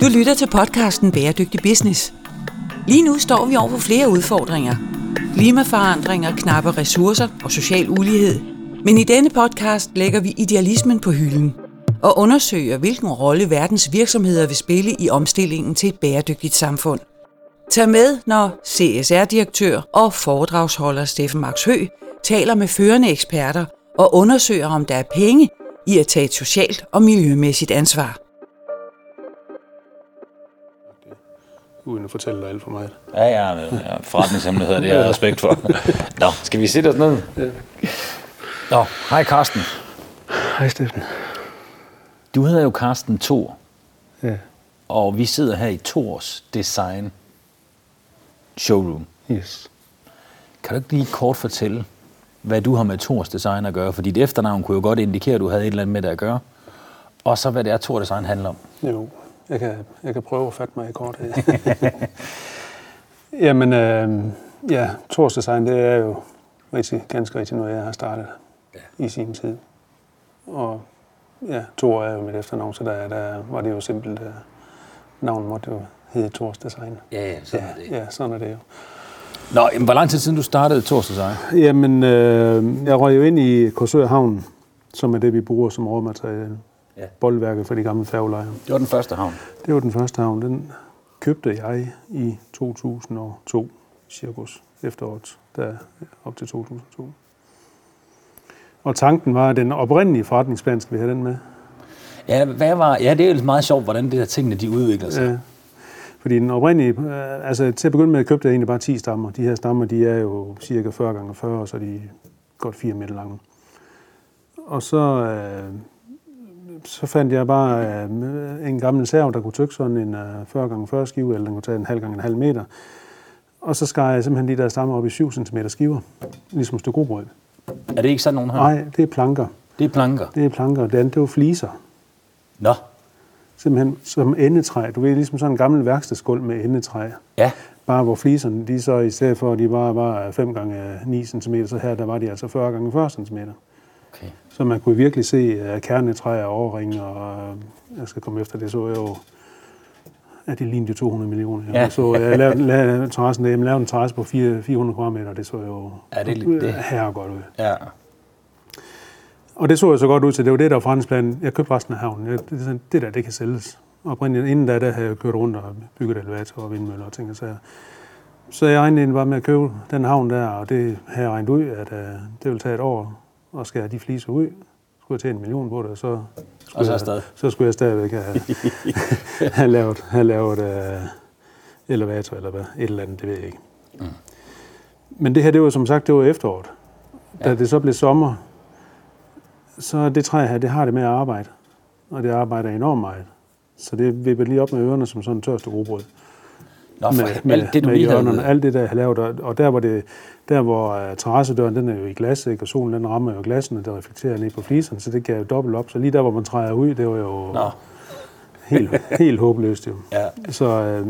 Du lytter til podcasten Bæredygtig Business. Lige nu står vi over for flere udfordringer. Klimaforandringer, knappe ressourcer og social ulighed. Men i denne podcast lægger vi idealismen på hylden og undersøger, hvilken rolle verdens virksomheder vil spille i omstillingen til et bæredygtigt samfund. Tag med, når CSR-direktør og foredragsholder Steffen Max Hø taler med førende eksperter og undersøger, om der er penge i at tage et socialt og miljømæssigt ansvar. Uden at fortælle dig alt for meget. Ja, ja, ja forretningshemmeligheder, det har jeg respekt for. Nå, skal vi sætte os ned? Ja. Nå, hej Karsten. Hej Steffen. Du hedder jo Karsten Thor. Ja. Og vi sidder her i Thors Design Showroom. Yes. Kan du ikke lige kort fortælle, hvad du har med Thors Design at gøre? Fordi dit efternavn kunne jo godt indikere, at du havde et eller andet med det at gøre. Og så hvad det er, Thor Design handler om. Jo, jeg kan, jeg kan prøve at fatte mig i kort. Jamen, øh, ja, Thors Design, det er jo rigtig, ganske rigtigt noget, jeg har startet ja. i sin tid. Og ja, Thor er jo mit efternavn, så der, der var det jo simpelt. Uh, navnet måtte jo hedde Thors Design. Ja, ja, sådan ja, er det. Ja, sådan er det jo. Nå, jamen, hvor lang tid siden du startede Thors Design? Jamen, øh, jeg røg jo ind i Korsør Havn, som er det, vi bruger som råmateriale. Ja. Boldværket for de gamle færgelejre. Det var den første havn. Det var den første havn. Den købte jeg i 2002, cirkus efteråret, der op til 2002. Og tanken var, at den oprindelige forretningsplan, skal vi have den med? Ja, hvad var, ja, det er jo meget sjovt, hvordan det der tingene de udvikler sig. Ja. Fordi den oprindelige, øh, altså til at begynde med, købte jeg egentlig bare 10 stammer. De her stammer, de er jo cirka 40 gange 40, og så er de godt 4 meter lange. Og så, øh, så fandt jeg bare øh, en gammel serv, der kunne tykke sådan en øh, 40 gange 40 skive, eller den kunne tage en halv gange en halv meter. Og så skar jeg simpelthen de der stammer op i 7 cm skiver, ligesom grobrød. Er det ikke sådan nogen her? Nej, det er planker. Det er planker. Det er planker, det andet, det var fliser. Nå, Simpelthen som endetræ. Du ved, ligesom sådan en gammel værkstedsgulv med endetræ. ja. Bare hvor fliserne, de så i stedet for, at de bare var 5 gange 9 cm, så her der var de altså 40 gange 40 cm. Okay. Så man kunne virkelig se uh, kernetræ og overring, og uh, jeg skal komme efter det, så jeg jo, at det lignede jo 200 millioner. Ja. Så jeg lavede, lavede terrassen, jeg lavede en terrasse på 4, 400 kvadratmeter, det så jo Ja, det det- her godt ud. Ja. Og det så jo så godt ud til, det var det, der var forhandlingsplanen. Jeg købte resten af havnen. Jeg, det, det der, det kan sælges. Og oprindeligt, inden da, der havde jeg kørt rundt og bygget elevator og vindmøller og ting og sager. Så jeg regnede egentlig bare med at købe den havn der, og det havde jeg regnet ud, at uh, det ville tage et år at skære de fliser ud. Skulle jeg tjene en million på det, og så skulle, Og så jeg, så skulle jeg stadigvæk have, have lavet, have lavet uh, elevator eller hvad, et eller andet, det ved jeg ikke. Mm. Men det her, det var som sagt, det var efteråret. Da Ja. det så blev sommer, så det træ her, det har det med at arbejde. Og det arbejder enormt meget. Så det vipper lige op med ørerne som sådan en tørste grobrød. Nå, for med, alt det, du med hjørnerne, alt det, der jeg har lavet. Og, og der, hvor, det, der, hvor uh, terrassedøren, den er jo i glas, ikke? og solen den rammer jo glassene, der reflekterer ned på fliserne, så det gav jo dobbelt op. Så lige der, hvor man træder ud, det var jo Nå, helt, helt håbløst. Jo. ja. Så øh,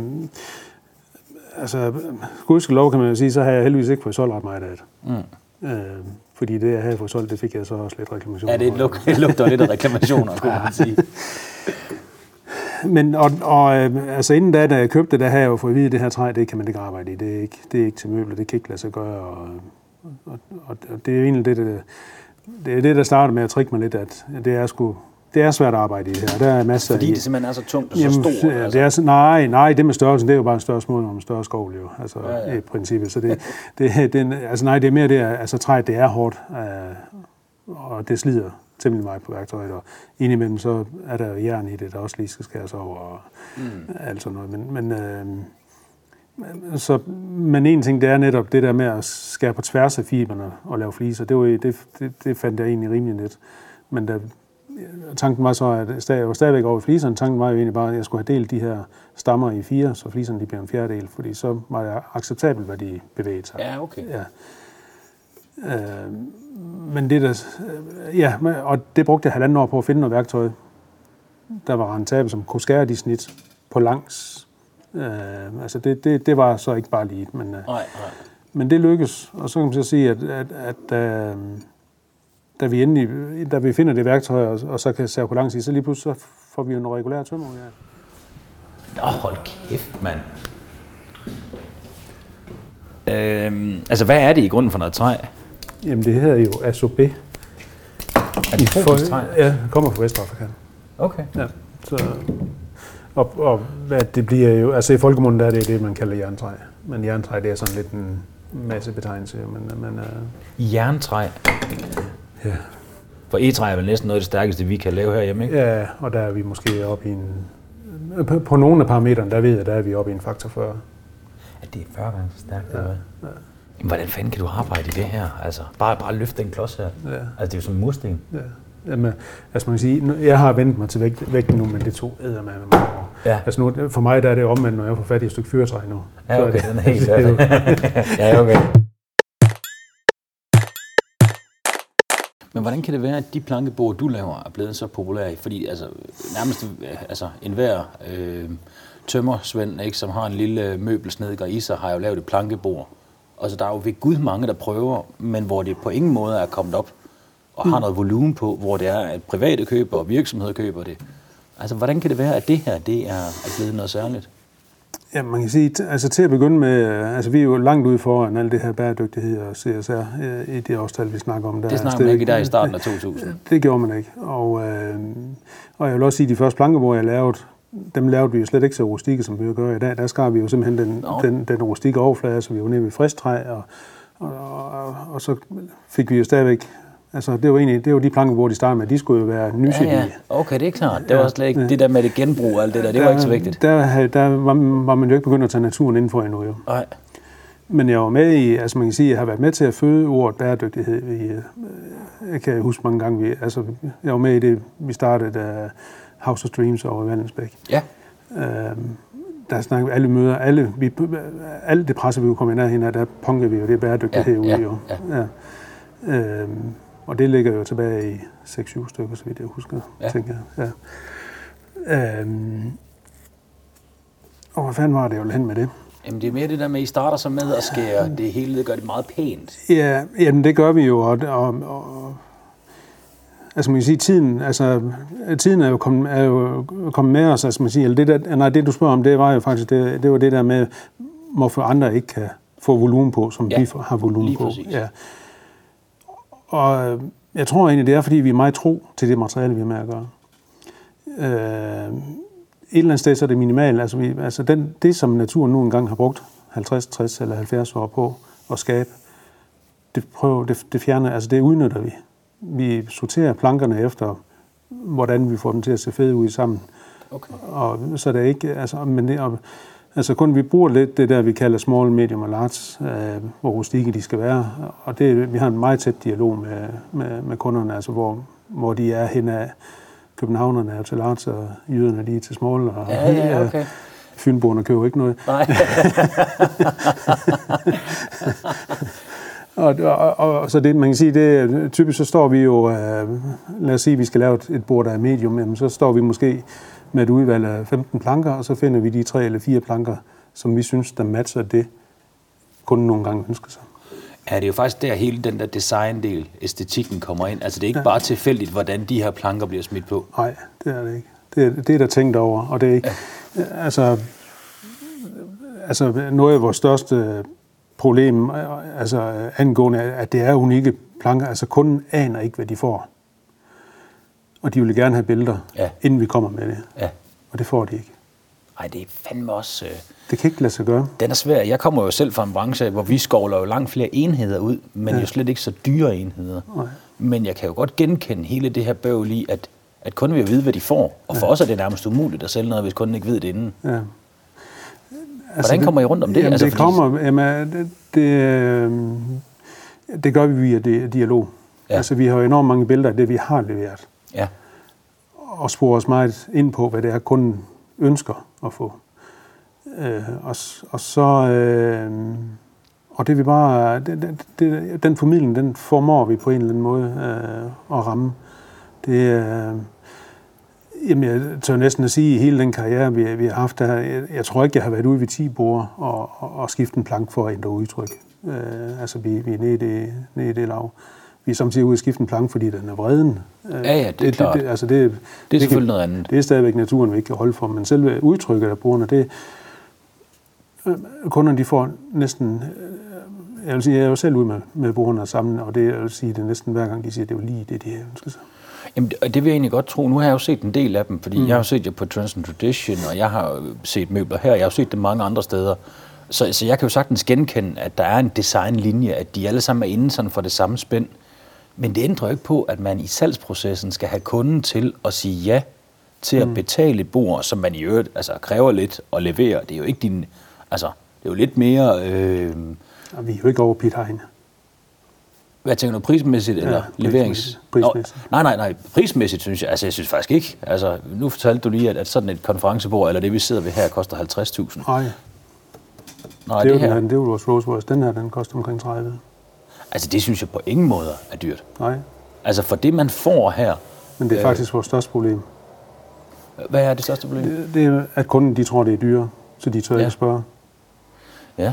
altså, gudskelov kan man jo sige, så har jeg heldigvis ikke fået solgt ret meget af det. Mm. Øh, fordi det, jeg havde fået solgt, det fik jeg så også lidt reklamation Ja, det lugter lidt af reklamationer, kunne man sige. Men og, og øh, altså inden da, da jeg købte det, der havde jeg jo fået at vide, at det her træ, det kan man ikke arbejde i. Det er ikke, det er ikke til møbler, det kan ikke lade sig gøre. Og, og, og, og det er jo egentlig det, det, det, er det, der starter med at trikke mig lidt, at det er, sgu, det er svært at arbejde i det her. Der er masser Fordi det simpelthen er så tungt og så Jamen, stort. altså. det er, nej, nej, det med størrelsen, det er jo bare en større smål om en større skovl, jo. Altså, Ja, ja, i princippet. Så det, det, det, altså, nej, det er mere det, at altså, træet, det er hårdt, øh, og det slider temmelig meget på værktøjet, og indimellem så er der jern i det, der også lige skal skæres over, og mm. alt sådan noget. Men, men, øh, så, men en ting, det er netop det der med at skære på tværs af fiberne og lave fliser. Det, var, det, det, det fandt jeg egentlig rimelig net. Men da, tanken var så, at jeg var stadigvæk over i fliserne. Tanken var jo egentlig bare, at jeg skulle have delt de her stammer i fire, så fliserne de blev en fjerdedel, fordi så var det acceptabelt, hvad de bevægede sig. Ja, okay. Ja. Øh, men det der, øh, ja, og det brugte jeg halvanden år på at finde noget værktøj, der var rentabelt, som kunne skære de snit på langs. Øh, altså det, det, det var så ikke bare lige, men, øh, Nej, nej. men det lykkes. Og så kan man så sige, at, at, at øh, da, vi endelig, da vi finder det værktøj, og, og så kan cirkulans i, så lige pludselig så får vi jo en regulær tømmer. Åh, oh, hold kæft, mand. Øhm, altså, hvad er det i grunden for noget træ? Jamen, det hedder jo asobé. Er det tropisk træ? Ja, det kommer fra Vestafrika. Okay. Ja, så, og, og hvad det bliver jo, altså i folkemunden der er det det, man kalder jerntræ. Men jerntræ, det er sådan lidt en masse betegnelse, men, men uh, Jerntræ. ja. For egetræ er vel næsten noget af det stærkeste, vi kan lave herhjemme, ikke? ja, og der er vi måske oppe i en, på, på nogle af parametrene, der ved jeg, der er vi oppe i en faktor 40. At det er 40 gange så stærkt, ja, ja. Hvordan fanden kan du arbejde i det her? Altså, bare, bare løfte den klods her. Ja. Altså, det er jo som en mursten. Ja. Jamen, altså man kan sige, jeg har vendt mig til vægt, vægten nu, men det tog æder med år. Ja. Altså nu, for mig der er det omvendt, når jeg får fat i et stykke fyretræ nu. Ja, Så okay, det, den er helt er Ja, okay. Men hvordan kan det være, at de plankebord, du laver, er blevet så populære? Fordi altså, nærmest øh, altså, enhver øh, tømmersvend, ikke, som har en lille møbelsnedker i sig, har jo lavet et plankebord. Altså, der er jo ved Gud mange, der prøver, men hvor det på ingen måde er kommet op og har noget volumen på, hvor det er, at private køber og virksomheder køber det. Altså, hvordan kan det være, at det her det er, er blevet noget særligt? Ja, man kan sige, altså til at begynde med, øh, altså vi er jo langt ude foran alt det her bæredygtighed og CSR øh, i det årstal, vi snakker om. Der. Det snakker Altså, man ikke der i starten af 2000. Det gjorde man ikke. Og, øh, og jeg vil også sige, at de første plankebord, jeg lavede, dem lavede vi jo slet ikke så rustikke, som vi jo gør i dag. Der skar vi jo simpelthen den, Nå. den, den rustikke overflade, så vi var nede ved og, og, og, og så fik vi jo stadigvæk, altså det var egentlig, det var de plankebord, de startede med, de skulle jo være Ja, nyselige. ja. Okay, det er klart. Det var Ja, slet ikke ja. det der med det genbrug og alt det der. Det var ikke så vigtigt. Der, der var, var man jo ikke begyndt at tage naturen indenfor endnu jo. Nej. Men jeg var med i, altså man kan sige, jeg har været med til at føde ordet bæredygtighed. Vi, øh, jeg kan huske mange gange, vi, altså jeg var med i det, vi startede uh, House of Dreams over i Vandensbæk. Ja. Øhm, der snakker vi alle møder, alle, vi, alt det presse, vi kommer i nærheden af, der punker vi jo det bæredygtighed Ja, ud ja, jo. Ja. Øhm, og det ligger jo tilbage i 6-7 stykker, så vidt jeg husker, Ja. tænker jeg. Ja. Øhm, og hvad fanden var det, ville hen med det? Jamen, det er mere det der med, at I starter så med at skære det hele, gør det meget pænt. Ja, jamen det gør vi jo, og, og, og altså man kan sige, tiden, altså, tiden er jo kommet, er jo kommet med os, altså man siger, det, der, nej, det du spørger om, det var jo faktisk, det, det var det der med, hvorfor andre ikke kan få volumen på, som Ja, vi har volumen på. præcis. Ja. Og øh, jeg tror egentlig, det er, fordi vi er meget tro til det materiale, vi har med at gøre. Øh, et eller andet sted, så er det minimalt. Altså, vi, altså den, det, som naturen nu engang har brugt 50, 60 eller 70 år på at skabe, det, prøver, det, det fjerner, altså det udnytter vi. Vi sorterer plankerne efter, hvordan vi får dem til at se fede ud sammen. Okay. Og så er det ikke, altså, men det, og, altså kun vi bruger lidt det der, vi kalder small, medium og large, øh, hvor rustikke de skal være. Og det, vi har en meget tæt dialog med, med, med kunderne, altså hvor, hvor de er hen af. Københavnerne er til large, og jyderne de er til small, og Ja, ja, okay. Fynboerne køber ikke noget. Nej. Og, og, og, og så det, man kan sige, det typisk så står vi jo, øh, lad os sige, at vi skal lave et, et bord, der er medium, jamen, så står vi måske med et udvalg af 15 planker, og så finder vi de tre eller fire planker, som vi synes, der matcher det, kunden nogle gange ønsker sig. Ja, det er jo faktisk der hele den der design-del, æstetikken kommer ind. Altså det er ikke bare tilfældigt, hvordan de her planker bliver smidt på. Nej, det er det ikke. Det er, det er der tænkt over, og det er ikke, ja. altså, altså noget af vores største problem, øh, altså angående, at det er unikke planker, altså kunden aner ikke, hvad de får. Og de vil gerne have billeder, Ja. inden vi kommer med det. Ja. Og det får de ikke. Ej, det er fandme også... Øh, Det kan ikke lade sig gøre. den er svær. Jeg kommer jo selv fra en branche, hvor vi skovler jo langt flere enheder ud, men ja. jo slet ikke så dyre enheder. Nej. Men jeg kan jo godt genkende hele det her bøvl i, at, at kunden vil vide, hvad de får. Og for ja. os er det nærmest umuligt at sælge noget, hvis kunden ikke ved det inden. Ja. Hvordan kommer I rundt om det? Jamen, Altså, det fordi- kommer, jamen, det, det, øh, det gør vi via di- dialog. Ja. Altså, vi har jo enormt mange billeder af det, vi har leveret. Ja. og spore os meget ind på, hvad det er, kunden ønsker at få. Øh, og, og så... Øh, og det vi bare... Det, det, det, den formidling, den formår vi på en eller anden måde øh, at ramme. Det øh, Jamen, jeg tør næsten at sige, at hele den karriere, vi, vi har haft der, jeg, jeg tror ikke, jeg har været ude ved 10 bord og, og, og skiftet en plank for at ændre udtryk. Øh, altså, vi, vi er nede i det, nede i det lav. vi er samtidig ude at skifte en planke, fordi den er vreden. Ja, ja, det er klart. Det, det, altså det, Det er selvfølgelig kan, noget andet. Det er stadigvæk naturen, vi ikke kan holde for, men selve udtrykket af brugerne, det øh, kunderne de får næsten, øh, jeg vil sige, jeg er jo selv ude med, med brugerne sammen, og det, jeg vil sige, det er næsten hver gang, de siger, det er jo lige det, de ønsker sig. Jamen, og det vil jeg egentlig godt tro. Nu har jeg jo set en del af dem, fordi mm. jeg har set jer på Trends and Tradition, og jeg har set møbler her, jeg har set dem mange andre steder. Så, så jeg kan jo sagtens genkende, at der er en designlinje, at de alle sammen er inde sådan for det samme spænd. Men det ændrer jo ikke på, at man i salgsprocessen skal have kunden til at sige ja til at betale et bord, som man i øvrigt altså, kræver lidt og levere. Det er jo ikke din... Altså, det er jo lidt mere... Øh, Og vi er jo ikke over Pete Heine. Hvad tænker du, prismæssigt eller prismæssigt. leverings? Prismæssigt. Nå, nej, nej, nej, prismæssigt synes jeg, altså jeg synes faktisk ikke. Altså, nu fortalte du lige, at, at sådan et konferencebord, eller det vi sidder ved her, koster 50.000. Nej, Nej, det, det, er jo her, den, det er jo vores Rolls Royce. Den her, den koster omkring 30. altså det synes jeg på ingen måde er dyrt. Nej, Altså for det, man får her, men det er Øh. faktisk vores største problem. hvad er det største problem? Det, det er, at kunden de tror, det er dyre, så de tør Ja. ikke spørge. Ja,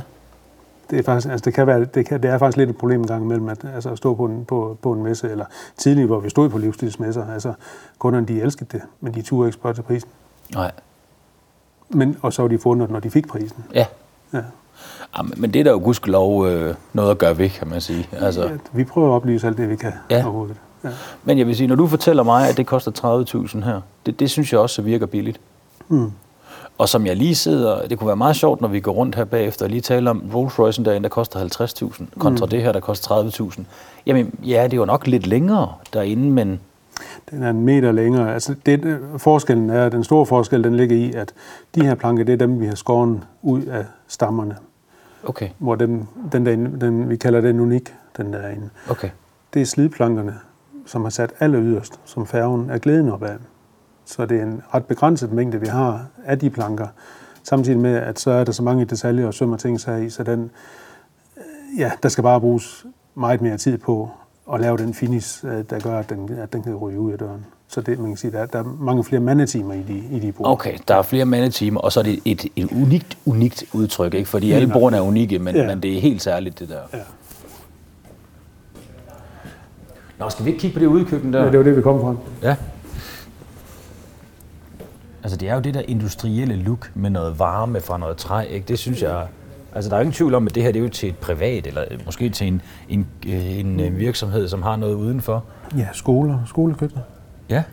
Det er, faktisk, altså det, kan være, det, kan, det er faktisk lidt et problem en gang imellem, at, altså at stå på en, på, på en messe, eller tidligere, hvor vi stod på livsstilsmesser, altså kunderne de elskede det, men de turde ikke spørge til prisen. nej, Men, og så var de fundet, når de fik prisen. ja. Ja. Jamen, men det er der jo gudskelov øh, noget at gøre ved, kan man sige. Altså, Ja, vi prøver at oplyse alt det, vi kan Ja. overhovedet. Ja. Men jeg vil sige, når du fortæller mig, at det koster 30.000 her, det, det synes jeg også virker billigt. Mm. Og som jeg lige sidder, det kunne være meget sjovt, når vi går rundt her bagefter og lige taler om Rolls Royce'en derinde, der koster 50.000, kontra mm. det her, der koster 30.000. Jamen, ja, det er jo nok lidt længere derinde, men Den er en meter længere. Altså det, øh, forskellen er, den store forskel, den ligger i, at de her planker, det er dem, vi har skåret ud af stammerne. okay, Hvor dem, den der, den, vi kalder den unik, den der inde. okay. Det er slidplankerne, som har sat aller yderst, som færgen er glæden op af. Så det er en ret begrænset mængde, vi har af de planker. Samtidig med, at så er der så mange detaljer og søm og ting her i, så den, øh, ja, der skal bare bruges meget mere tid på at lave den finish, øh, der gør, at den, at den kan ryge ud af døren. Så det, man kan sige, der, er- der er mange flere mandetimer i de, i de bord. Okay, der er flere mandetimer, og så er det et, et unikt, unikt udtryk, ikke? Fordi alle brugerne er unikke, men, ja. Ja. men det er helt særligt, det der. Ja. Nå, skal vi ikke kigge på det udkøkken der? Ja, det var det, vi kom fra. Ja. Altså, det er jo det der industrielle look med noget varme fra noget træ, ikke? Det synes jeg... Altså, der er jo ingen tvivl om, at det her det er jo til et privat, eller måske til en, en, øh, en øh, virksomhed, som har noget udenfor. Ja, skoler, skolekøkkener. Ja.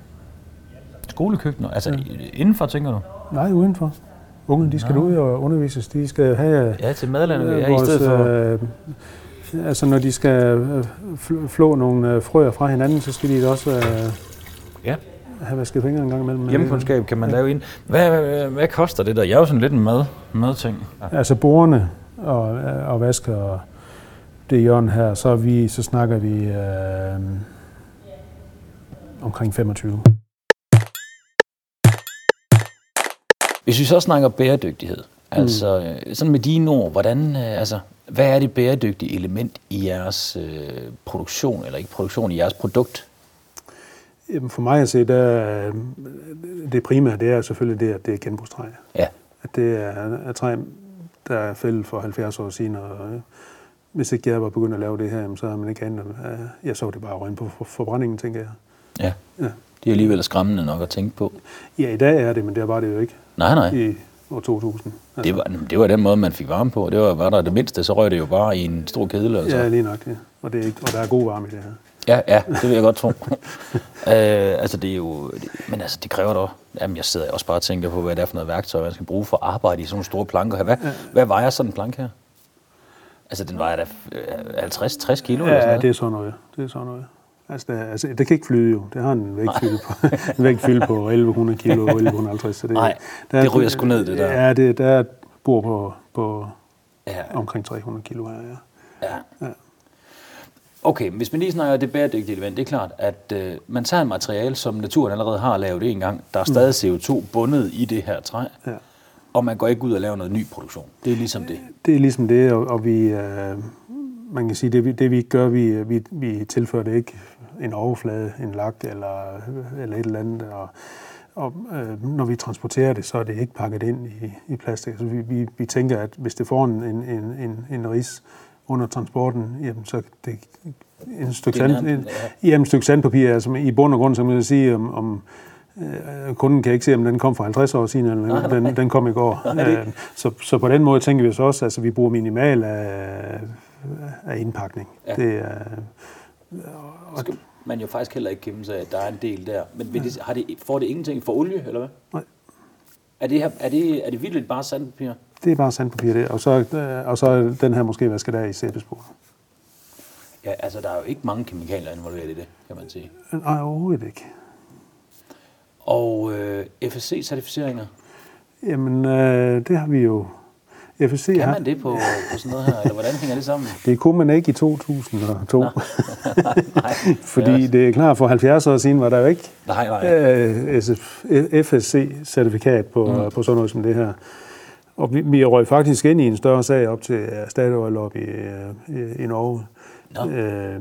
Skolekøkkener. Altså, indenfor, tænker du? Nej, udenfor. Unge, de skal ud og undervises. De skal have Ja, til madlandet, øh, ja, i stedet for... Øh, altså, når de skal øh, fl- flå nogle øh, frøer fra hinanden, så skal de også øh, Ja. Have vasket fingre en gang imellem. Hjemmekundskab kan man lave ind. Hvad, hvad, hvad koster det der? Jeg er jo sådan lidt en mad, madting. Ja. Altså bordene og, og vaske og det hjørne her, så, vi, så snakker vi øh, omkring 25. Hvis vi så snakker bæredygtighed, altså øh, sådan med dine ord, hvordan, øh, altså, hvad er det bæredygtige element i jeres øh, produktion, eller ikke produktion, i jeres produkt? For mig at se, der, det primære, det er selvfølgelig det, at det er genbrugstræ. Ja, At det er, er træ, der er fældet for 70 år siden, og øh, hvis ikke jeg var begyndt at lave det her, så har man ikke andet. Øh, jeg så det bare røgne på for- forbrændingen, tænker jeg. ja. Ja. Det er alligevel skræmmende nok at tænke på. ja, i dag er det, men det var det jo ikke Nej, nej. i år 2000. Altså, Det var, det var den måde, man fik varme på. Det var, var der det mindste, så røg det jo bare i en stor kedel. Altså. Ja, lige nok det. Og, det er ikke, og der er god varme i det her. Ja, ja, det vil jeg godt tro. øh, altså, det er jo... Det, men altså, det kræver da... Jamen, jeg sidder også bare og tænker på, hvad det er for noget værktøj, man skal bruge for at arbejde i sådan nogle store planker her. Hvad, ja. hvad vejer sådan en planke her? Altså, den vejer da øh, 50-60 kilo eller sådan Ja, noget? det er sådan noget. Det er sådan noget. Altså, det, altså, det kan ikke flyde jo. Det har en vægtfylde på, en vægtfylde på 1100 kilo, 1150. Så det, Nej, der det ryger sgu ned, det der. Ja, det, der er bord på, på Ja, omkring 300 kilo her, ja. ja. Okay, hvis man lige snakker det bæredygtige element, det er klart, at øh, man tager en materiale, som naturen allerede har lavet en gang. Der er stadig CO2 bundet i det her træ, ja. og man går ikke ud og laver noget ny produktion. Det er ligesom det. Det er ligesom det, og, og vi, øh, man kan sige, det, vi- det vi gør, vi, vi, vi tilfører det ikke en overflade, en lak eller, eller et eller andet. Og, og øh, når vi transporterer det, så er det ikke pakket ind i, i plastik. Så vi, vi, vi tænker, at hvis det får en, en, en, en ris under transporten, jamen, så det en stykke, sand, en, ja. et stykke sandpapir, altså i bund og grund, så kan man sige, om, om øh, kunden kan ikke se, om den kom for 50 år siden, eller den, den, den kom i går. Nej, Øh, så, så på den måde tænker vi så også, at altså, vi bruger minimal af, af indpakning. Ja. Det er, skal man jo faktisk heller ikke kæmpe sig, at der er en del der. Men vil det, har det, får det ingenting for olie, eller hvad? Nej. Er det, her, er det, er det vildt bare sandpapir? Det er bare sandpapir, det. Og så, øh, og så den her måske vasket af i sæbespor. Ja, altså der er jo ikke mange kemikalier involveret i det, kan man sige. Nej, overhovedet ikke. Og øh, FSC-certificeringer, Jamen, øh, det har vi jo. FSC kan har, man det på, på sådan noget her, eller hvordan hænger det sammen? det kunne man ikke i 2002. Nej, Fordi det er klart, for 70 år siden var der jo ikke nej, nej. øh, FSC-certifikat på, mm. på sådan noget som det her. Og vi, vi røg faktisk ind i en større sag op til Statoil op i, uh, i, i Norge, Nå. øh, øh,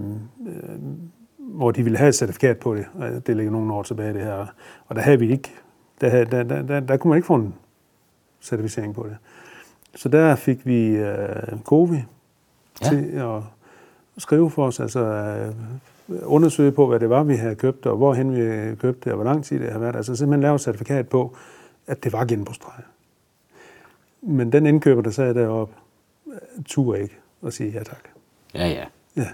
hvor de ville have et certifikat på det. Det ligger nogle år tilbage, det her. Og der havde vi ikke. Der, havde, der, der, der, der kunne man ikke få en certificering på det. Så der fik vi uh, COVI Ja. til at skrive for os, altså øh, undersøge på, hvad det var, vi havde købt, og hvorhen vi købte det, og hvor lang tid det havde været. Altså simpelthen lave et certifikat på, at det var genbrugstræ. Men den indkøber, der sad deroppe, turde ikke at sige ja tak. Ja, ja. Ja.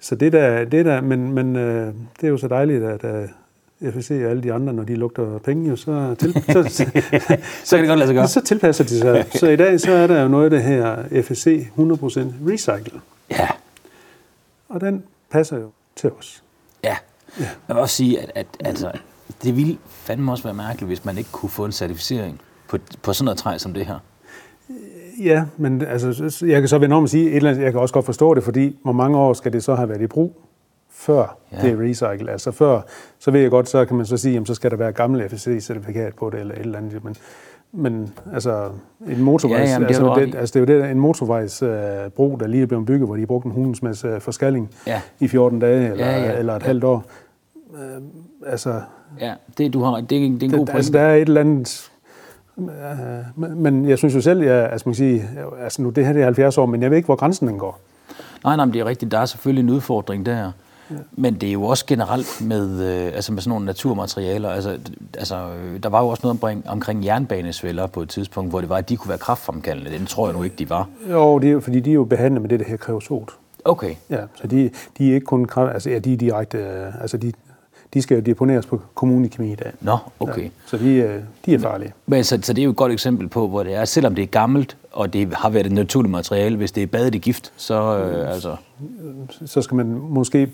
Så det der, det der men, men øh, det er jo så dejligt, at øh, FSC og alle de andre, når de lugter penge, jo, så, til, så, så, Så kan det godt lade sig gøre. så tilpasser de sig. Så i dag så er der jo noget af det her FSC 100% recycle. Ja, Og den passer jo til os. ja. Jeg vil også sige, at, at altså, det ville fandme også være mærkeligt, hvis man ikke kunne få en certificering på, på sådan noget træ som det her. Ja, men altså, så- jeg kan så vende om og sige, et eller andet, jeg kan også godt forstå det, fordi hvor mange år skal det så have været i brug, før Ja. det er recycle? Altså før, så ved jeg godt, så kan man så sige, jamen, så skal der være gammel FSC-certifikat på det, eller et eller andet. Men, men altså, en motorvejs, Ja, ja, jamen, det altså, ret det, altså, det er jo det, en motorvejs øh, der lige er blevet bygget, hvor de har brugt en hundens masse forskalling Ja. i 14 dage, eller, Ja, ja. eller et Ja. halvt år. Øh, altså, Ja, det, du har, det, er, en- det er en god det, pointe. altså, der er et eller andet... Men- jeg synes jo selv, jeg, altså, man kan sige, altså nu det her det er 70 år, men jeg ved ikke, hvor grænsen den går. Nej, nej, men det er rigtigt. Der er selvfølgelig en udfordring der. Ja. Men det er jo også generelt med, øh, altså med sådan nogle naturmaterialer. Altså, altså, øh, der var jo også noget omkring, omkring jernbanesvælder på et tidspunkt, hvor det var, at de kunne være kraftfremkaldende. Den tror jeg nu ikke, de var. Jo, det er, fordi de er jo behandlet med det, der her kreosot. Okay. Ja, så de, de er ikke kun kræft, altså ja, de er direkte, øh, altså de, de skal jo deponeres på kommunekemi i dag. Nå, okay. Ja, så de, øh, de er farlige. Men så, så det er jo et godt eksempel på, hvor det er, selvom det er gammelt, og det har været et naturligt materiale, hvis det er badet i gift, så øh, altså... Så skal man måske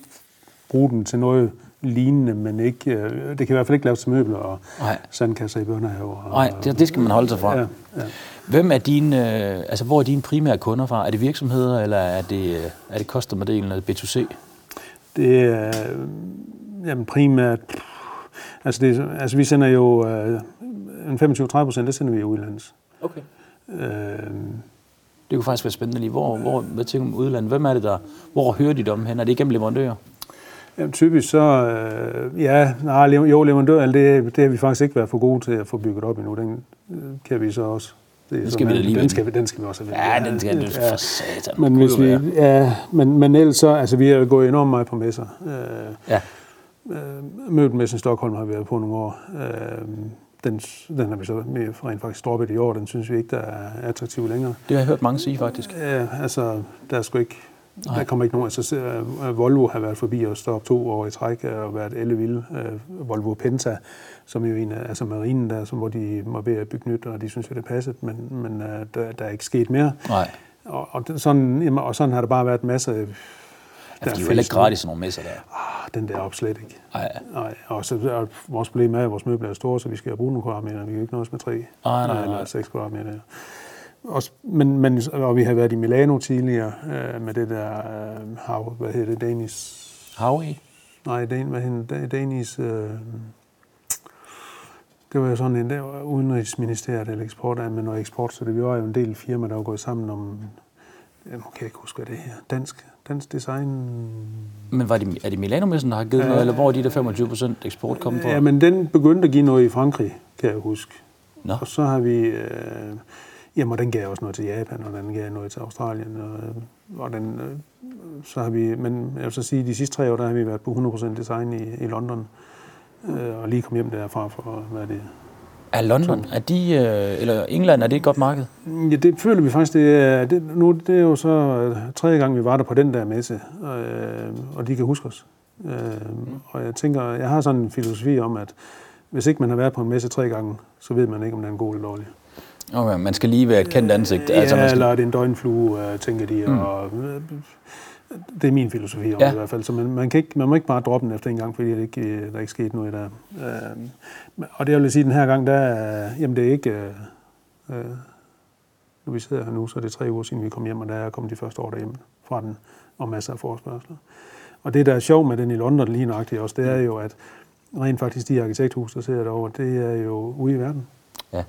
bruge den til noget lignende, men ikke, øh, det kan i hvert fald ikke laves til møbler og Nej. sandkasser i børnehaver. og- Nej, det, det skal man holde sig fra. Ja, ja. Hvem er dine, øh, altså hvor er dine primære kunder fra? Er det virksomheder, eller er det, øh, er det customerdelen eller B2C? Det er jamen primært... Altså, det, altså vi sender jo øh, en 25-30 procent, det sender vi i udlandet. Okay. Øh, Det kunne faktisk være spændende lige. Hvor, hvor, hvad tænker du om udlandet? Hvem er det der? Hvor hører de dem hen? Er det igennem leverandører? jamen, typisk så... Øh, ja, nej, jo, leverandør, altså, det, det har vi faktisk ikke været for gode til at få bygget op endnu. Den øh, kan vi så også... Det er Den sådan, skal vi da at- lige den skal, vi, den skal vi også have Ja, vendt. den skal ja, for satan. Men hvis vi, være. ja, men, men ellers så, altså vi har jo gået enormt meget på messer. Øh, Ja. Øh, Møbelmessen i Stockholm har vi været på nogle år. Øh, den, den har vi så rent faktisk droppet i år. Den synes vi ikke, der er attraktiv længere. Det har jeg hørt mange sige, faktisk. Ja, altså, der er sgu ikke... Nej. Der kommer ikke nogen... Altså, øh, Volvo har været forbi og stoppet to år i træk og været ellevilde. Øh, Volvo Penta, som jo en af altså marinen der, som, hvor de må ved at bygge nyt, og de synes jo, det passet, men, men øh, der, der er ikke sket mere. Nej. Og, og, sådan, og sådan har der bare været masser af... For de er jo heller ikke gratis, sådan nogle messer der. Ah, den der op slet ikke. Nej, Nej, og så og vores problem er, at vores møbler er store, så vi skal bruge nogle kvadratmeter. Vi kan ikke nøjes med tre Nej, nej, nej. eller seks kvadratmeter. Også, men, men, og vi har været i Milano tidligere øh, med det der øh, hav, hvad hedder det, Danish... Howie? Nej, Dan, hvad hedder det, Danish... Øh, det var jo sådan en, det var udenrigsministeriet eller eksport med noget eksport, så det vi var jo en del firma, der var gået sammen om, jeg kan ikke huske, hvad det her, dansk, dansk design, Men var det, er det Milano-messen, der har givet noget, eller hvor er de der 25 procent eksport kommet fra? Ja, men den begyndte at give noget i Frankrig, kan jeg huske. Nå. Og så har vi øh, Jamen, og den gav også noget til Japan, og den gav noget til Australien. Og, og den, øh, så har vi, men jeg vil så sige, de sidste tre år, der har vi været på 100% design i, i London. Øh, og lige kom hjem derfra for, hvad er det, Er London, er de, øh, eller England, er det et godt marked? Ja, det føler vi faktisk, det er, det, nu, det er jo så øh, tredje gang, vi var der på den der messe, øh, og de kan huske os. Og jeg tænker, jeg har sådan en filosofi om, at hvis ikke man har været på en messe tre gange, så ved man ikke, om den er en god eller dårlig. Okay, man skal lige være et kendt ansigt. Ja, altså, man skal, eller er det en døgnflue, tænker de. Mm. Og, det er min filosofi om Ja. i hvert fald. Så man, man, kan ikke, man må ikke bare droppe den efter en gang, fordi det ikke, øh, der er ikke sket noget der. Øh, og det jeg vil sige, den her gang, der er, jamen det er ikke... Øh, øh, når vi sidder her nu, så er det tre uger siden, vi kom hjem, og der er kommet de første år derhjemme fra den, og masser af forespørgseler. Og det, der er sjovt med den i London lige nøjagtigt også, det er jo, at rent faktisk de arkitekthus, der sidder derovre, det er jo ude i verden. Ja.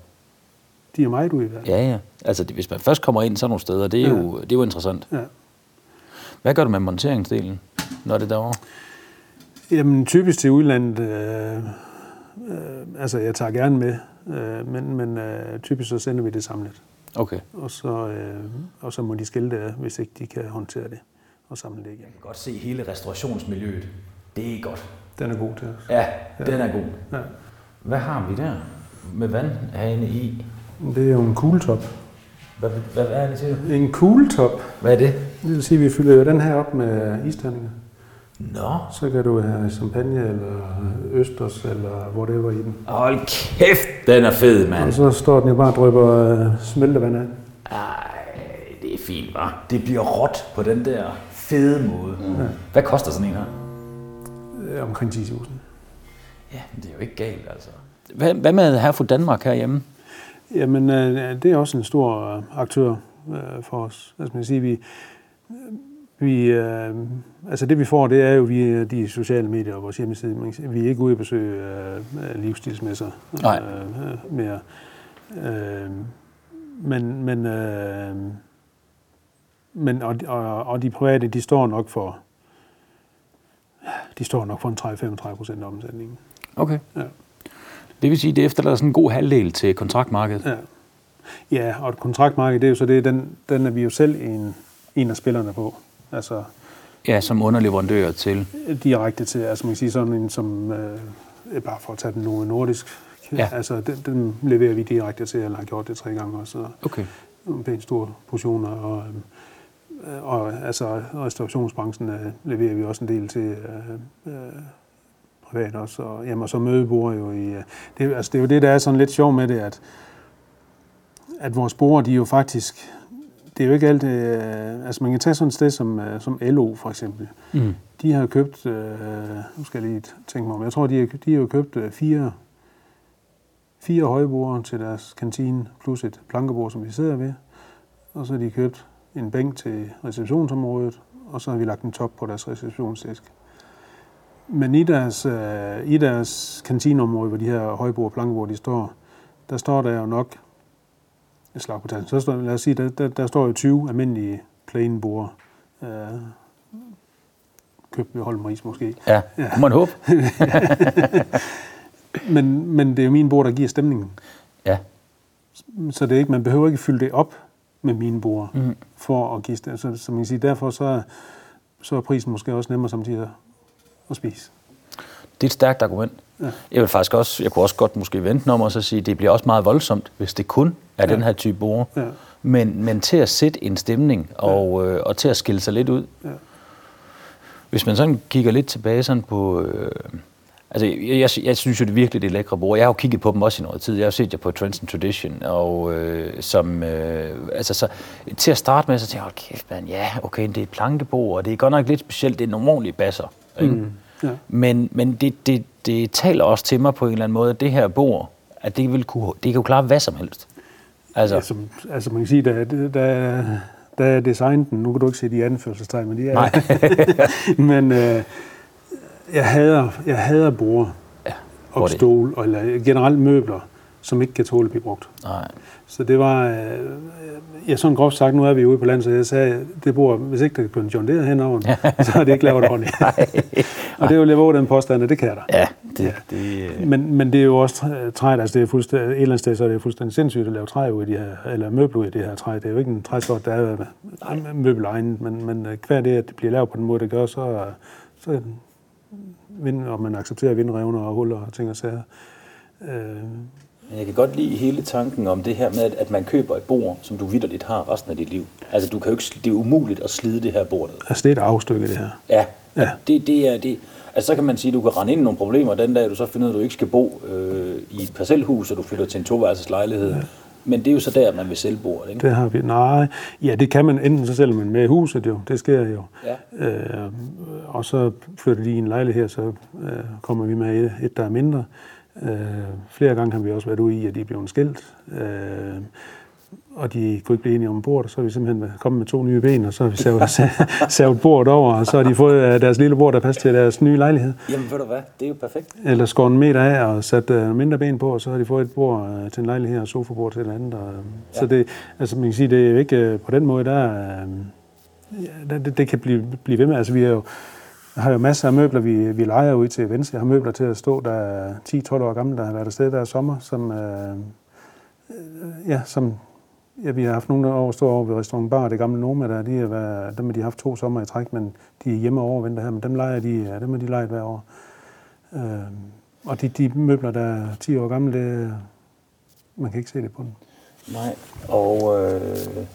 De er meget ude i verden. ja, ja. Altså, hvis man først kommer ind sådan nogle steder, det er, Ja. jo, det er jo interessant. Ja. Hvad gør du med monteringsdelen, når det er derovre? Jamen, typisk til udlandet, øh, øh, altså jeg tager gerne med, øh, men, men øh, typisk så sender vi det samlet. Okay. Og så, øh, og så må de skille det af, hvis ikke de kan håndtere det, og samle det igen. kan godt se hele restaurationsmiljøet. Det er godt. Den er god til os. Ja, den er god. Ja. Hvad har vi der med vand herinde i? Det er jo en kugletop. Hvad, hvad, hvad er det til? En kugletop, Hvad er det? det vil sige, at vi fylder den her op med isterninger. Nå, Så kan du have champagne eller østers eller whatever i den. hold kæft, den er fed, Og mand. så står den jo bare og drypper øh, smeltevand af. Ej, det er fint, var. Det bliver råt på den der fede måde. Mm. Hvad koster sådan en her? Øh, omkring 10.000. Ja, det er jo ikke galt, altså. Hvad, hvad med her fra Danmark herhjemme? Jamen, øh, det er også en stor øh, aktør øh, for os. Altså, man kan sige, vi, vi, øh, altså det vi får, det er jo via de sociale medier og vores hjemmeside. Man kan Vi er ikke ude at besøge øh, livsstilsmesser Nej. øh, mere. Øh, men, men, øh, men og, og, og de private, de står nok for de står nok for en 30-35 procent af omsætningen. Okay. Ja. Det vil sige, det efterlader sådan en god halvdel til kontraktmarkedet. Ja. ja, og et kontraktmarked, det er jo så det, den, den er vi jo selv en, en af spillerne på. Altså Ja, som underleverandør til. direkte til, altså man kan sige sådan en som, øh, bare for at tage den Novo Nordisk, Ja. altså den, den leverer vi direkte til, eller har gjort det tre gange også, og Okay. nogle pænt store portioner, og, øh, og altså restaurationsbranchen øh, leverer vi også en del til øh, øh, privat også, og, jamen, og så mødebord jo i, øh, det, altså, det er jo det, der er sådan lidt sjovt med det, at, at vores borde, de jo faktisk, det er jo ikke alt, øh, altså man kan tage sådan et sted som, øh, som LO for eksempel, Mm. de har købt, øh, nu skal jeg lige tænke mig om, jeg tror, de har, de har jo købt øh, fire, fire højbord til deres kantine, plus et plankebord, som vi sidder ved. Og så har de købt en bænk til receptionsområdet, og så har vi lagt en top på deres receptionsdisk. Men i deres, øh, i deres kantineområde, hvor de her højbord og plankebord de står, der står der jo nok, jeg slag på tanden, så står, lad os sige, der, der, der står jo 20 almindelige plain bord. Øh, købt ved Holm Ries måske. Ja, ja. må man håbe. Men, men det er jo min bord, der giver stemningen. Ja. Så det er ikke, man behøver ikke fylde det op med mine bord Mm. for at give stemning. Så, så man kan sige, derfor så, så er prisen måske også nemmere samtidig at, spise. Det er et stærkt argument. Ja. Jeg vil faktisk også, jeg kunne også godt måske vente om og så sige, at det bliver også meget voldsomt, hvis det kun er ja. den her type bord. Ja. Men, men til at sætte en stemning og, øh, og til at skille sig lidt ud. Ja. Hvis man sådan kigger lidt tilbage sådan på... Øh, altså, jeg, jeg, jeg synes jo det er virkelig, det er lækre bord. Jeg har jo kigget på dem også i noget tid. Jeg har jo set jer på Trends and Tradition, og øh, som... Øh, altså, så, til at starte med, så tænkte jeg, hold kæft, man, ja, okay, det er et plankebord, og det er godt nok lidt specielt, det er nogle ordentlige basser. Ikke? Mm. Ja. Men, men det, det, det taler også til mig på en eller anden måde, at det her bord, at det, vil kunne, det kan jo klare hvad som helst. Altså, Altså, altså man kan sige, da, da, da jeg designede den, nu kan du ikke se de anførselstegn, men de er... Nej. men øh, jeg hader, jeg hader bord ja, og stol, og, eller generelt møbler, som ikke kan tåle at blive brugt. Nej. Så det var, øh, ja, sådan groft sagt, nu er vi ude på landet, så jeg sagde, det bor, hvis ikke der kan John Deere henover, så er det ikke lavet ordentligt. og det er jo jeg våge den påstand, at det kan der. Ja, det, ja. det øh, Men, men det er jo også træet, altså det er fuldstændig, et eller andet sted, så er det fuldstændig sindssygt at lave træ ud i de her, eller møbler ud i det her træ. Det er jo ikke en træsort, der er møbelegnet, men, men hver det, at det bliver lavet på den måde, det gør, så, så vind, og man accepterer vindrevner og huller og ting og sager. Øh. Jeg kan godt lide hele tanken om det her med, at man køber et bord, som du vidderligt har resten af dit liv. Altså, du kan jo ikke, det er umuligt at slide det her bord. Altså, det er et afstykke, det her. Ja, ja. Det, det er det. Altså, så kan man sige, at du kan rende ind i nogle problemer den dag, du så finder ud af, at du ikke skal bo øh, i et parcelhus, og du flytter til en toværelseslejlighed. Ja. Men det er jo så der, man vil sælge bordet, ikke? Det har vi. Nej, ja, det kan man enten så sælger man med huset jo, det sker jo. Ja. Øh, og så flytter de i en lejlighed, så øh, kommer vi med et, et der er mindre. Øh, flere gange har vi også været ude i, at de er blevet skilt. Øh, og de kunne ikke blive enige om bordet, så er vi simpelthen kommet med to nye ben, og så har vi savet, savet bordet over, og så har de fået øh, deres lille bord, der passer til deres nye lejlighed. Jamen ved du hvad, det er jo perfekt. Eller skåret en meter af og sat uh, mindre ben på, og så har de fået et bord uh, til en lejlighed og sofabord til et andet. Og, ja. Så det, altså man kan sige, det er jo ikke uh, på den måde, der, uh, det, det kan blive, blive ved med. Altså vi er jo, har jo masser af møbler, vi, vi leger ud til Venstre. Jeg har møbler til at stå, der er 10-12 år gamle, der har været afsted der sommer, som, øh, øh, ja, som Ja, vi har haft nogle år stå over ved restaurant Bar, det gamle Noma, der, de er, dem har de haft to sommer i træk, men de er hjemme og overvinter her, men dem leger de, dem har de lejet hver år. Øh, og de, de møbler, der er 10 år gamle, det, man kan ikke se det på dem. Nej, og, øh,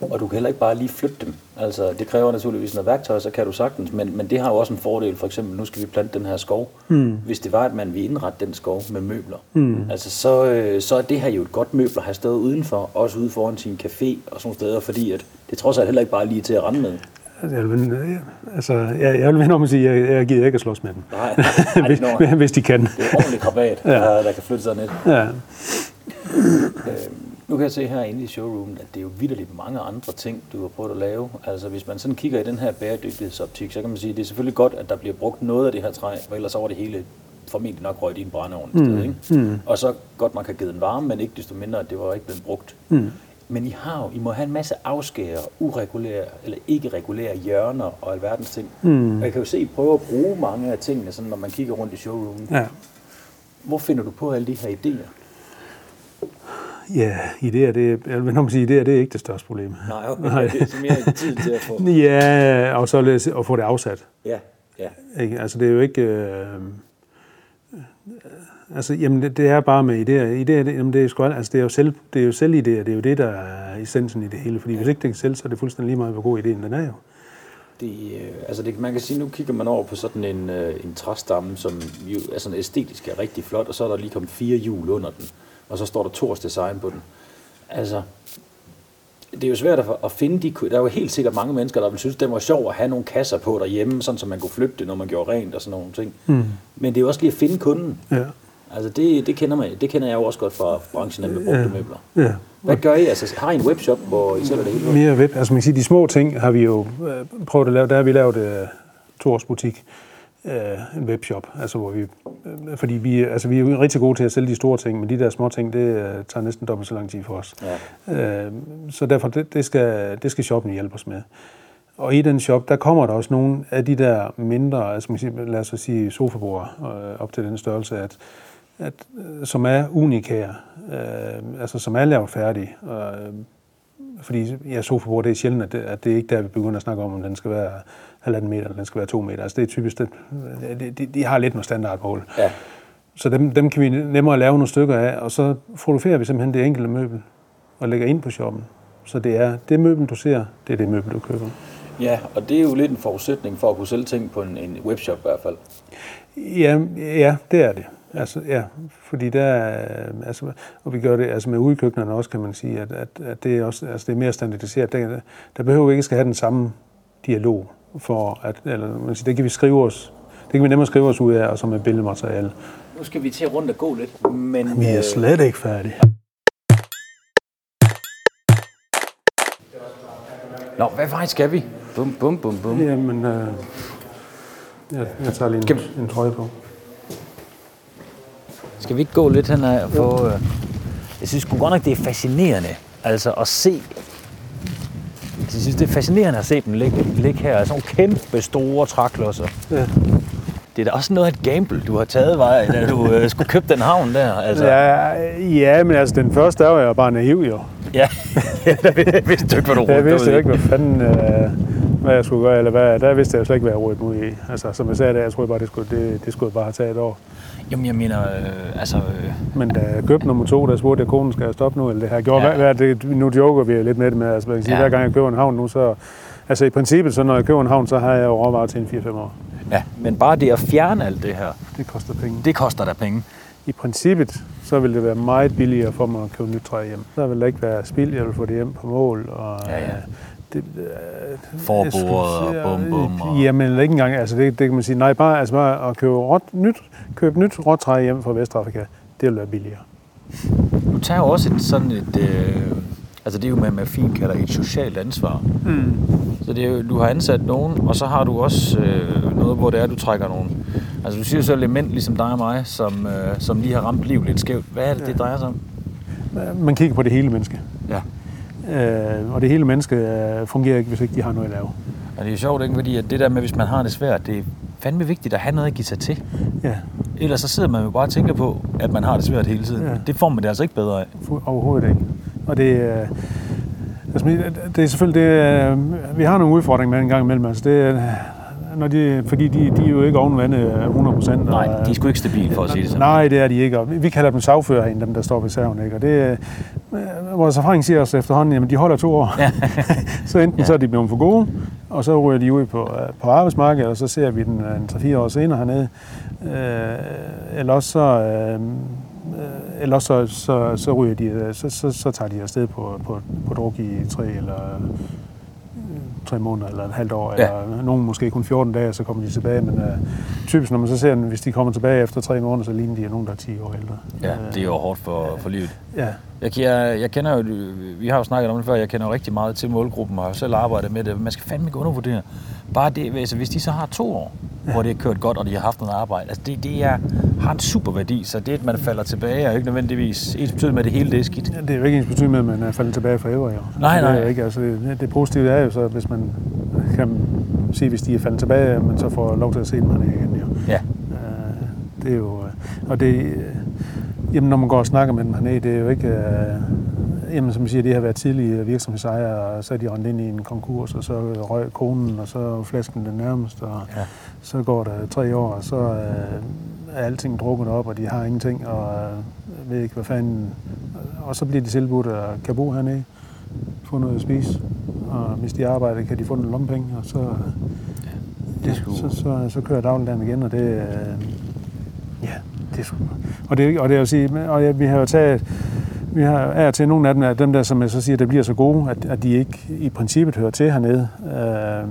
og du kan heller ikke bare lige flytte dem. Altså, det kræver naturligvis noget værktøj, så kan du sagtens, men, men det har jo også en fordel. For eksempel, nu skal vi plante den her skov. Mm. Hvis det var, at man ville indrette den skov med møbler, mm. altså, så, øh, så er det her jo et godt møbel at have stået udenfor, også ude foran sin café og sådan steder, fordi at det trods alt heller ikke bare lige til at rende med. Jeg vil, altså, jeg, jeg vil vende om at sige, at jeg, jeg gider ikke at slås med dem. Nej, nej hvis, når, hvis de kan. Det er ordentligt krabat, ja. der, der kan flytte sig ned. Ja. øhm, nu kan jeg se herinde i showroomen, at det er jo vidderligt mange andre ting, du har prøvet at lave. Altså hvis man sådan kigger i den her bæredygtighedsoptik, så kan man sige, at det er selvfølgelig godt, at der bliver brugt noget af det her træ, for ellers over det hele formentlig nok røget i en brændeovn mm. sted, ikke? Mm. Og så godt, man kan give den varme, men ikke desto mindre, at det var ikke blevet brugt. Mm. Men I har jo, I må have en masse afskære, uregulære eller ikke regulære hjørner og alverdens ting. Mm. Og jeg kan jo se, at I prøver at bruge mange af tingene, sådan, når man kigger rundt i showroomen. Ja. Hvor finder du på alle de her idéer? Ja, idéer, det, jeg vil nok sige, idéer, det er ikke det største problem. Nej, okay. Nej. det er mere tid til at få... Ja, og så at få det afsat. Ja, ja. Ikke? Altså, det er jo ikke... Øh, altså, jamen, det, det, er bare med idéer. Idéer, det, jamen, det er, sgu, altså, det er jo selv, det er jo selv idéer. Det er jo det, der er essensen i det hele. Fordi ja. hvis ikke det kan selv, så er det fuldstændig lige meget, hvor god idéen den er jo. Det, øh, altså det, man kan sige, nu kigger man over på sådan en, øh, en træstamme, som jo er sådan æstetisk er rigtig flot, og så er der lige kommet fire hjul under den og så står der Tors Design på den. Altså, det er jo svært at finde de... Der er jo helt sikkert mange mennesker, der vil synes, det var sjovt at have nogle kasser på derhjemme, sådan så man kunne flytte det, når man gjorde rent og sådan nogle ting. Mm. Men det er jo også lige at finde kunden. Ja. Altså det, det, kender man, det kender jeg jo også godt fra branchen med brugte ja. møbler. Ja. Hvad gør I? Altså, har I en webshop, hvor I sælger det hele? Mere web. Altså man kan sige, de små ting har vi jo øh, prøvet at lave. Der har vi lavet uh, Tors butik øh, en webshop, altså hvor vi, øh, fordi vi, altså vi er rigtig gode til at sælge de store ting, men de der små ting, det øh, tager næsten dobbelt så lang tid for os. Ja. Øh, så derfor, det, det, skal, det skal shoppen hjælpe os med. Og i den shop, der kommer der også nogle af de der mindre, altså man siger, lad os sige sofabord øh, op til den størrelse, at, at, øh, som er unikære, øh, altså som er lavet færdige. Øh, fordi ja, sofabord, det er sjældent, at det, at det er ikke der, vi begynder at snakke om, om den skal være halvanden meter, eller den skal være to meter. Altså det er typisk, det, de, de har lidt noget standardmål. Ja. Så dem, dem kan vi nemmere lave nogle stykker af, og så fotograferer vi simpelthen det enkelte møbel og lægger ind på shoppen. Så det er det møbel, du ser, det er det møbel, du køber. Ja, og det er jo lidt en forudsætning for at kunne sælge ting på en, en webshop i hvert fald. Ja, ja, det er det. Altså, ja, fordi der, altså, og vi gør det altså med udkøkkenerne også, kan man sige, at, at, at det, er også, altså det er mere standardiseret. Der, der behøver vi ikke skal have den samme dialog for at, eller man siger, det kan vi skrive os, det kan vi nemmere skrive os ud af, og som et billedmateriale. Nu skal vi til rundt og gå lidt, men... Vi er øh, slet ikke færdige. Nå, hvad vej skal vi? Bum, bum, bum, bum. Jamen, øh, jeg, jeg tager lige en, vi... en trøje på. Skal vi ikke gå lidt hen og få øh, Jeg synes godt nok, det er fascinerende altså at se jeg synes, det er fascinerende at se dem ligge, ligge her. Sådan nogle kæmpe store træklodser. Ja. Det er da også noget af et gamble, du har taget, vej, da du øh, skulle købe den havn der. Altså. Ja, ja, men altså den første, der var jeg bare naiv jo. Ja, jeg vidste ikke, hvad du Jeg rodede vidste ikke, hvad fanden, øh, hvad jeg skulle gøre, eller hvad, der vidste jeg jo slet ikke, hvad jeg mig ud i. Altså, som jeg sagde der, jeg troede bare, det skulle, det, det skulle jeg bare have taget et år. Jamen, jeg mener, øh, altså... Øh, Men da jeg købte nummer to, der spurgte jeg, konen skal jeg stoppe nu, eller det har jeg gjort. Ja. Hvad, hvad, det, nu joker vi lidt med det med, altså man kan sige, Ja. hver gang jeg køber en havn nu, så... Altså i princippet, så når jeg køber en havn, så har jeg jo råvarer til en 4-5 år. ja, men bare det at fjerne alt det her, Det koster penge. det koster da penge. I princippet, så vil det være meget billigere for mig at købe nyt træ hjem. Så vil der ikke være spild, jeg vil få det hjem på mål. Og, Ja, ja. Det, øh, skulle og bum, bum og- Jamen ikke engang, altså det, det kan man sige, nej, bare, altså bare at købe, råt, nyt, købe nyt råtræ hjem fra Vestafrika, det vil være billigere. Du tager jo også et sådan et... Øh, altså det er jo, man fint kalder et socialt ansvar. Mm. Så det er jo, du har ansat nogen, og så har du også øh, noget, hvor det er, du trækker nogen. Altså du siger selv element, ligesom dig og mig, som, øh, som lige har ramt livet lidt skævt. Hvad er det, det drejer sig om? Man kigger på det hele menneske. Ja. Øh, og det hele menneske øh, fungerer ikke, hvis ikke de har noget at lave. Og det er jo sjovt, ikke? Fordi at det der med, hvis man har det svært, det er fandme vigtigt at have noget at give sig til. Ja, Ellers så sidder man jo bare og tænker på, at man har det svært hele tiden. Ja. Det får man det altså ikke bedre af. overhovedet ikke. Og det, øh, altså, det er selvfølgelig, det, er- vi har nogle udfordringer med en gang imellem. Altså, det, er, når de, fordi de, de er jo ikke ovenvandet 100 procent. Nej, de er sgu ikke stabile, for at sige det sådan. Nej, det er de ikke. Og vi- vi kalder dem sagfører herinde, dem der står ved serven. Ikke? Og det, øh, vores erfaring siger os efterhånden, jamen de holder to år. Ja. så enten så er de blevet for gode, og så ryger de ud på, øh, på arbejdsmarkedet, og så ser vi den øh, en 3-4 år senere hernede. Øh, eller også så, øh, øh, eller også så, så, så ryger de, øh, så, så, så tager de afsted på, på, på druk i tre eller øh, tre måneder eller et halvt år, Ja. ja. eller nogen måske kun 14 dage, så kommer de tilbage. Men øh, typisk, når man så ser dem, hvis de kommer tilbage efter tre måneder, så ligner de af nogen, der er 10 år ældre. Ja, det er jo hårdt for, for livet. Ja, Jeg, jeg, jeg kender jo, vi har jo snakket om det før, jeg kender jo rigtig meget til målgruppen, og har selv arbejdet med det. Man skal fandme ikke undervurdere. Bare det, altså hvis de så har to år, ja. hvor det er kørt godt, og de har haft noget arbejde, altså det, det er, har en super værdi, så det, at man falder tilbage, er jo ikke nødvendigvis ens betydning med, at det hele det er skidt. det er jo ikke ens betydning med, at man er faldet tilbage for evigt. Jo. Nej, det er nej. Ikke. Altså, det, det, positive er jo så, hvis man kan sige, hvis de er faldet tilbage, man så får lov til at se dem igen. Jo. Ja. Øh, det er jo, øh, og det, øh, jamen når man går og snakker med dem hernede, det er jo ikke, øh, jamen som siger, de har været tidlige virksomhedsejere, og så er de rendt ind i en konkurs, og så røg konen, og så flasken den nærmeste, og Ja. så går der tre år, og så øh, er alting drukket op, og de har ingenting, og øh, ved ikke, hvad fanden, og så bliver de tilbudt at kan bo hernede, få noget at spise, og hvis de arbejder, kan de få nogle lommepenge, og så, det er sgu- så, så, så kører dagligdagen igen, og det, øh, ja, det er sgu, og det, og det er at sige, og ja, vi har jo taget, vi har af og til nogle af dem, dem der, som jeg så siger, der bliver så gode, at, at de ikke i princippet hører til hernede. Øh,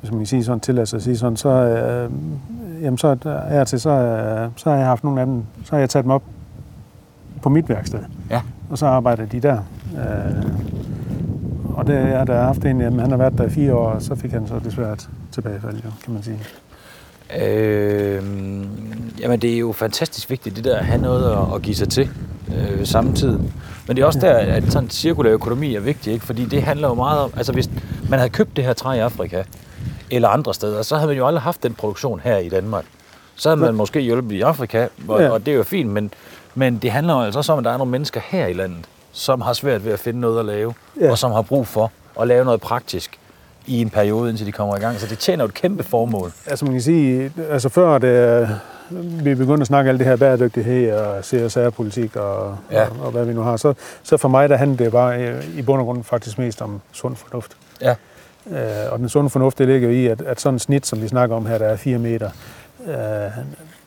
hvis man kan sige sådan, tillader sig at sige sådan, så, øh, jamen så er til, så, øh, så har jeg haft nogle af dem, så har jeg taget dem op på mit værksted. Ja. Og så arbejder de der. Øh, og det er der har haft en, jamen, han har været der i fire år, og så fik han så desværre et tilbagefald, jo, kan man sige. Øh, jamen det er jo fantastisk vigtigt, det der at have noget at, at give sig til øh, samtidig. Men det er også der, at sådan cirkulær økonomi er vigtig, ikke? fordi det handler jo meget om, altså hvis man havde købt det her træ i Afrika, eller andre steder, så havde man jo aldrig haft den produktion her i Danmark. Så havde man måske hjulpet i Afrika, og, Ja. og det er jo fint, men, men det handler jo altså også om, at der er nogle mennesker her i landet, som har svært ved at finde noget at lave, Ja. og som har brug for at lave noget praktisk i en periode, indtil de kommer i gang. Så det tjener jo et kæmpe formål. Altså man kan sige, altså før det, vi begyndte at snakke alt det her bæredygtighed og CSR-politik og, Ja. og, og hvad vi nu har, så, så for mig der handler det bare øh, i bund og grund faktisk mest om sund fornuft. Ja. Øh, og den sunde fornuft, det ligger i, at, at sådan et snit, som vi snakker om her, der er 4 meter, øh,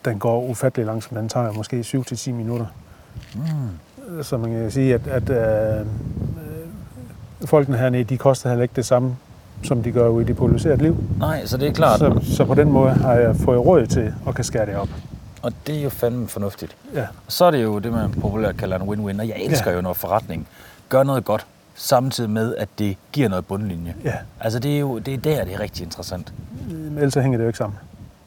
den går ufattelig langsomt. Den tager måske 7-10 minutter. Mm. Så man kan sige, at, at øh, folkene hernede, de koster heller ikke det samme, som de gør ude i det polariserede liv. Nej, så det er klart. Så, så på den måde har jeg fået råd til at kan skære det op. Og det er jo fandme fornuftigt. Ja. Så er det jo det, man populært kalder en win-win. Og jeg elsker ja. Jo, når forretning gør noget godt, samtidig med, at det giver noget bundlinje. Ja. Altså, det er jo det er der, det er rigtig interessant. Ellers så hænger det jo ikke sammen.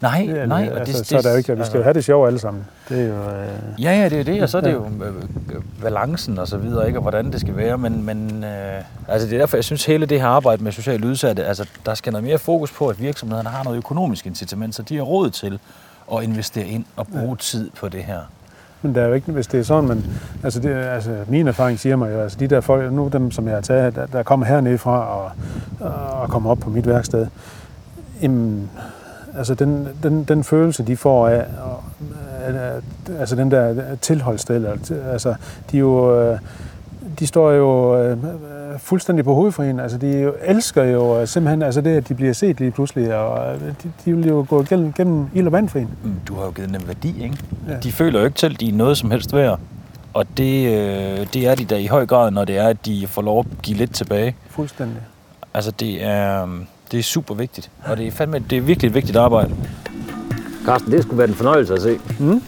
Nej, Det er, nej. altså, og det, så er der jo ikke, vi skal jo have det sjovt alle sammen. Det er jo, øh, Ja, ja, det er det, og så er det jo øh, balancen og så videre, ikke, og hvordan det skal være, men, men øh, altså det er derfor, jeg synes, hele det her arbejde med socialt udsatte, altså der skal noget mere fokus på, at virksomhederne har noget økonomisk incitament, så de har råd til at investere ind og bruge tid på det her. Men der er jo ikke, hvis det er sådan, men altså, det, altså min erfaring siger mig jo, altså de der folk, nu dem, som jeg har taget, der, der kommer hernede fra og, og kommer op på mit værksted, jamen, altså den, den, den følelse, de får af, at- altså den der tilholdssted, altså de jo, øh, de står jo øh, fuldstændig på hovedet for en. Altså, de jo, elsker jo øh, simpelthen altså det, at de bliver set lige pludselig, og øh, de, de vil jo gå gennem, gennem ild og vand for en. Mm, Du har jo givet dem værdi, ikke? Ja. De føler jo ikke til, at de er noget som helst værd. Og det, øh, det er de da i høj grad, når det er, at de får lov at give lidt tilbage. Fuldstændig. Altså, det er, det er super vigtigt. Og det er, fandme, det er virkelig et vigtigt arbejde. Carsten, det skulle være en fornøjelse at se. Mm?